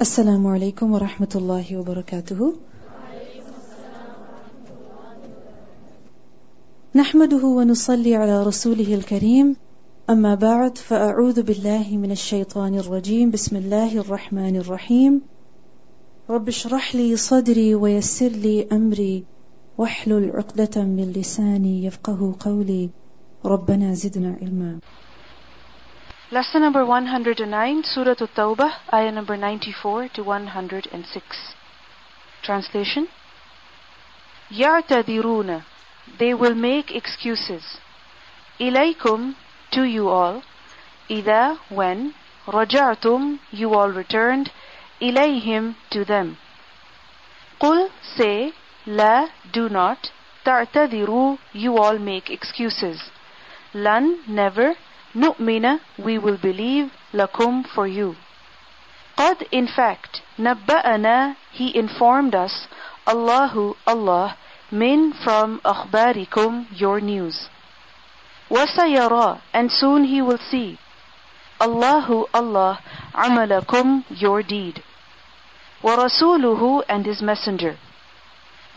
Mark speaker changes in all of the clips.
Speaker 1: السلام عليكم ورحمة الله وبركاته. نحمده ونصلي على رسوله الكريم. أما بعد فأعوذ بالله من الشيطان الرجيم. بسم الله الرحمن الرحيم. رب اشرح لي صدري ويسر لي أمري. واحلل عقدة من لساني يفقه قولي. ربنا زدنا علما.
Speaker 2: Lesson number 109, Surah At-Tawbah, ayah number 94 to 106. Translation Ya'tadiruna, they will make excuses. Ilaykum, to you all. Ida, when. Raja'tum, you all returned. Ilayhim, to them. Qul, say. La, do not. Ta'tadiru, you all make excuses. Lan, never. نؤمن we will believe لكم for you قد in fact نبأنا he informed us الله Allah min from أخباركم your news وسيرى and soon he will see الله Allah عملكم your deed ورسوله and his messenger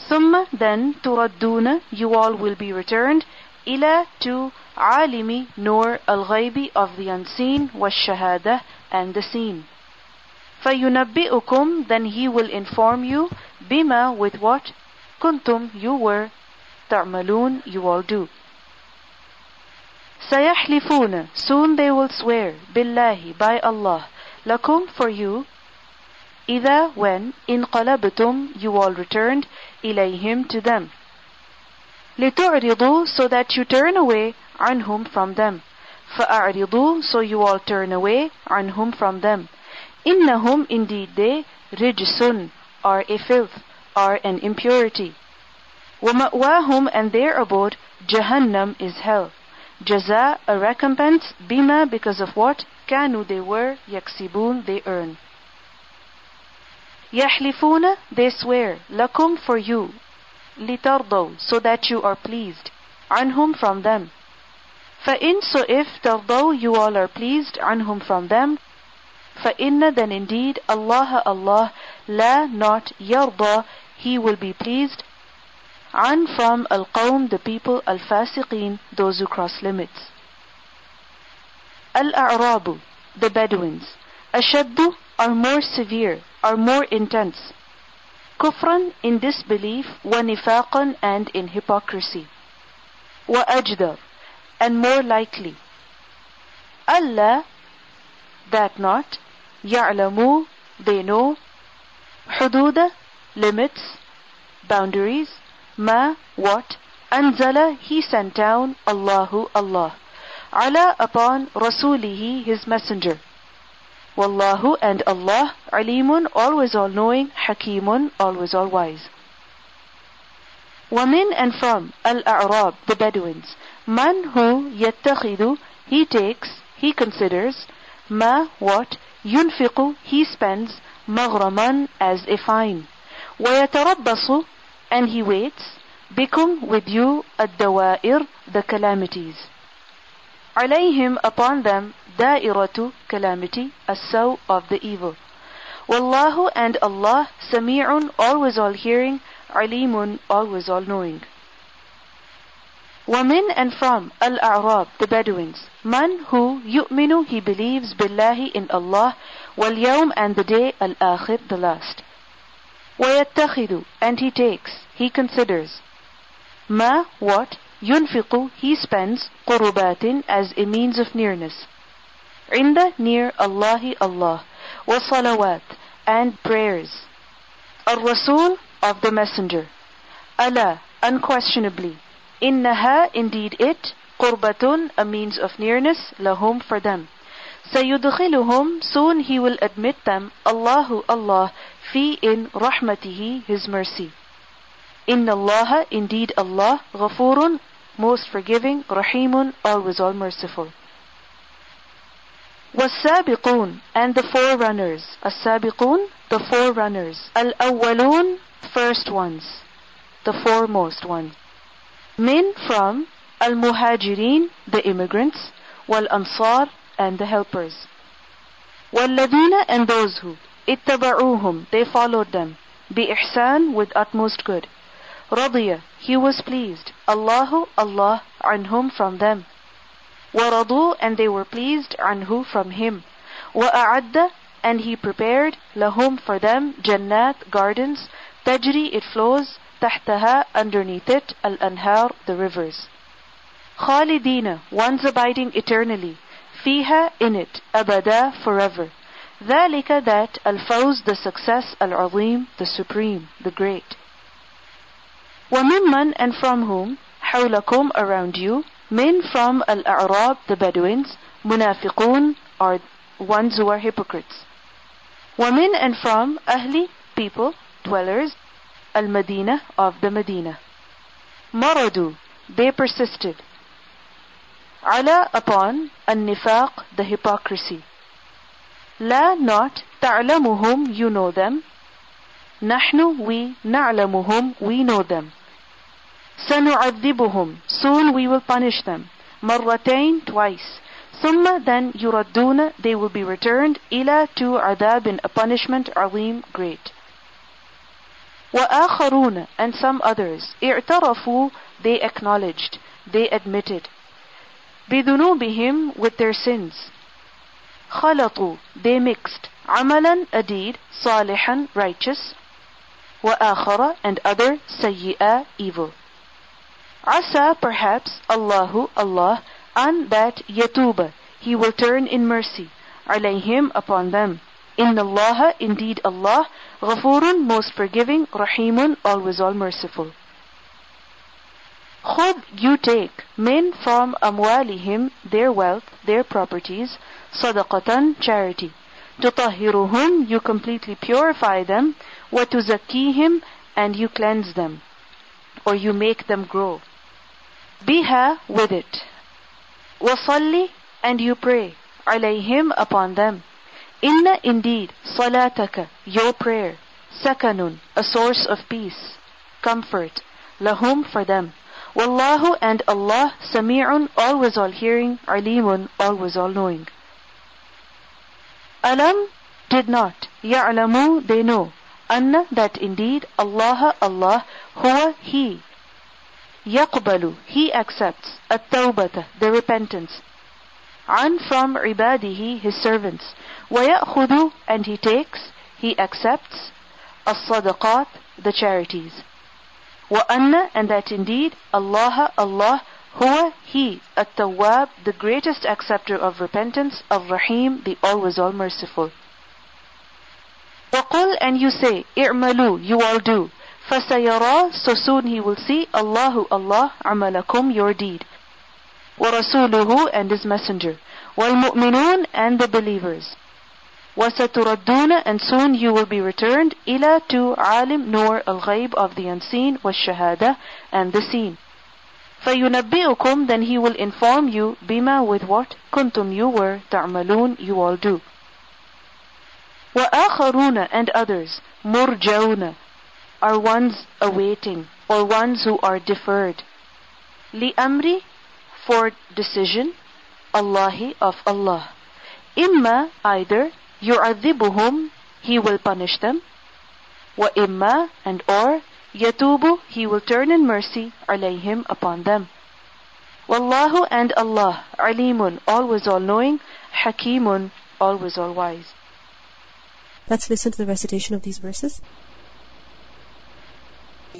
Speaker 2: ثم then تردون you all will be returned إلى to عالم نور الغيب of the unseen والشهادة and the seen. فينبئكم then he will inform you بما with what كنتم you were تعملون you all do. سيحلفون soon they will swear بالله by Allah لكم for you إذا when انقلبتم you all returned إليهم to them. لتعرضوا so that you turn away عنهم from them فأعرضوا so you all turn away عنهم from them إنهم indeed they رجس are a filth are an impurity ومأواهم and their abode جهنم is hell جزاء a recompense بما because of what كانوا they were يكسبون they earn يحلفون they swear لكم for you لترضوا so that you are pleased عنهم from them فإن so if ترضوا you all are pleased عنهم from them فإن then indeed Allah Allah لا not يرضى he will be pleased عن from القوم the people الفاسقين those who cross limits الأعراب the Bedouins أشد are more severe are more intense كفرا in disbelief ونفاقا and in hypocrisy وأجدر and more likely ألا that not يعلموا they know حدود limits boundaries ما what أنزل he sent down الله Allah على upon رسوله his messenger Wallahu and Allah alimun always all knowing hakimun always all wise ومن and from al-a'rab the Bedouins man who يتخذ he takes he considers ma what ينفق he spends مغرما as a fine ويتربص and he waits بكم with you الدوائر the calamities عليهم upon them دائرة calamity السوء of the evil والله and Allah سميع always all hearing عليم always all knowing ومن and from الأعراب the Bedouins man who يؤمن he believes بالله in Allah واليوم and the day الآخر the last ويتخذ and he takes he considers ما what ينفق he spends قربات as a means of nearness عند near Allah Allah وصلوات and prayers الرسول of the messenger ألا unquestionably إنها indeed it قربة a means of nearness لهم for them سيدخلهم soon he will admit them الله Allah في in رحمته his mercy إن الله indeed Allah غفور most forgiving رحيم always all merciful والسابقون and the forerunners السابقون the forerunners الأولون first ones the foremost ones من from المهاجرين the immigrants والأنصار and the helpers والذين and those who اتبعوهم, they followed them. بإحسان, with utmost good. رضي, he was pleased. Allahu, Allah, anhum, from them. ورضوا, and they were pleased, anhu, from him. وأعد, and he prepared, lahum, for them, jannat, gardens, tajri, it flows, تحتها, underneath it, al-anhar, the rivers. خالدين, ones abiding eternally. فيها, in it, abada, forever. ذلك that الفوز the success العظيم the supreme the great وممن and from whom حولكم around you من from الأعراب the Bedouins منافقون are ones who are hypocrites ومن and from أهل people dwellers Al Madinah of the Medina. Maradu, they persisted. Ala upon al-nifaq the hypocrisy. La not ta'lamuhum, you know them. Nahnu, we na'lamuhum, we know them. Sanu'adhibuhum, soon we will punish them. Marratain, twice. Summa, then yuraduna, they will be returned, ila to adab in a punishment, alim, great. وآخرون and some others اعترفوا they acknowledged they admitted بذنوبهم with their sins خلطوا they mixed عملا a deed صالحا righteous وآخر and other سيئة evil عسى perhaps الله Allah and that يتوب he will turn in mercy عليهم upon them إن الله indeed Allah Ghafurun, most forgiving, Rahimun, always all merciful. Khub, you take, min from amwalihim, their wealth, their properties, sadaqatan, charity. Tutahhiruhum, you completely purify them, wa tuzakihim, and you cleanse them, or you make them grow. Biha, with it. Wasalli, and you pray, alayhim, upon them. Inna indeed, salataka, your prayer, sakanun, a source of peace, comfort, lahum for them. Wallahu and Allah, sami'un, always all-hearing, alimun, always all-knowing. Alam did not, ya'lamu, they know, anna, that indeed, Allah, Allah, huwa, he, Yaqbalu, he accepts, at-tawbata, the repentance, An from ibadihi His servants. وَيَأْخُذُ and He takes, He accepts. As-sadaqat the charities. وَأَنَّ and that indeed Allah Allah Huwa He, At-Tawwab, the greatest acceptor of repentance, of Rahim, the always all merciful. وَقُلْ and you say, إِعْمَلُوا, you all do. فَسَيَرَى, so soon he will see, Allahu Allah, عَمَلَكُمْ, your deed. وَرَسُولُهُ and his messenger. وَالْمُؤْمِنُونَ and the believers. وَسَتُرَدُّونَ and soon you will be returned, إِلَى to عَالِمْ نور الغيب of the unseen, وَالشَّهَادَةِ and the seen. فَيُنَبِّئُكُمْ Then he will inform you bima with what kuntum you were ta'malun you all do. وَآخَرُونَ and others مُرْجَوْنَ are ones awaiting or ones who are deferred. لِأَمْرِ for decision Allahi of Allah. Imma either yu'adhibuhum he will punish them wa imma and or yatubu he will turn in mercy alayhim upon them. Wallahu and Allah alimun always all knowing hakimun always all wise.
Speaker 1: Let's listen to the recitation of these verses.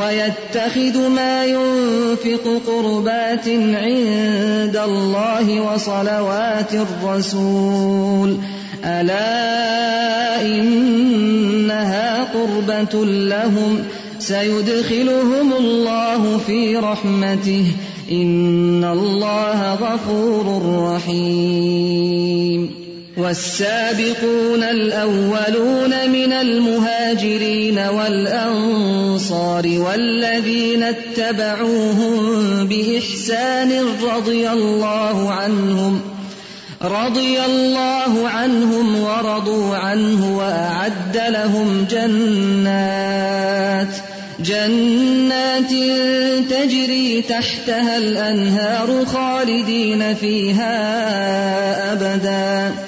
Speaker 3: ويتخذ ما ينفق قربات عند الله وصلوات الرسول. ألا إنها قربة لهم. سيدخلهم الله في رحمته. إن الله غفور رحيم. والسابقون الأولون من المهاجرين والأنصار والذين اتبعوهم بإحسان رضي الله عنهم رضي الله عنهم ورضوا عنه وأعد لهم جنات جنات تجري تحتها الأنهار خالدين فيها أبدا.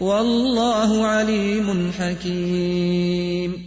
Speaker 3: والله عليم حكيم.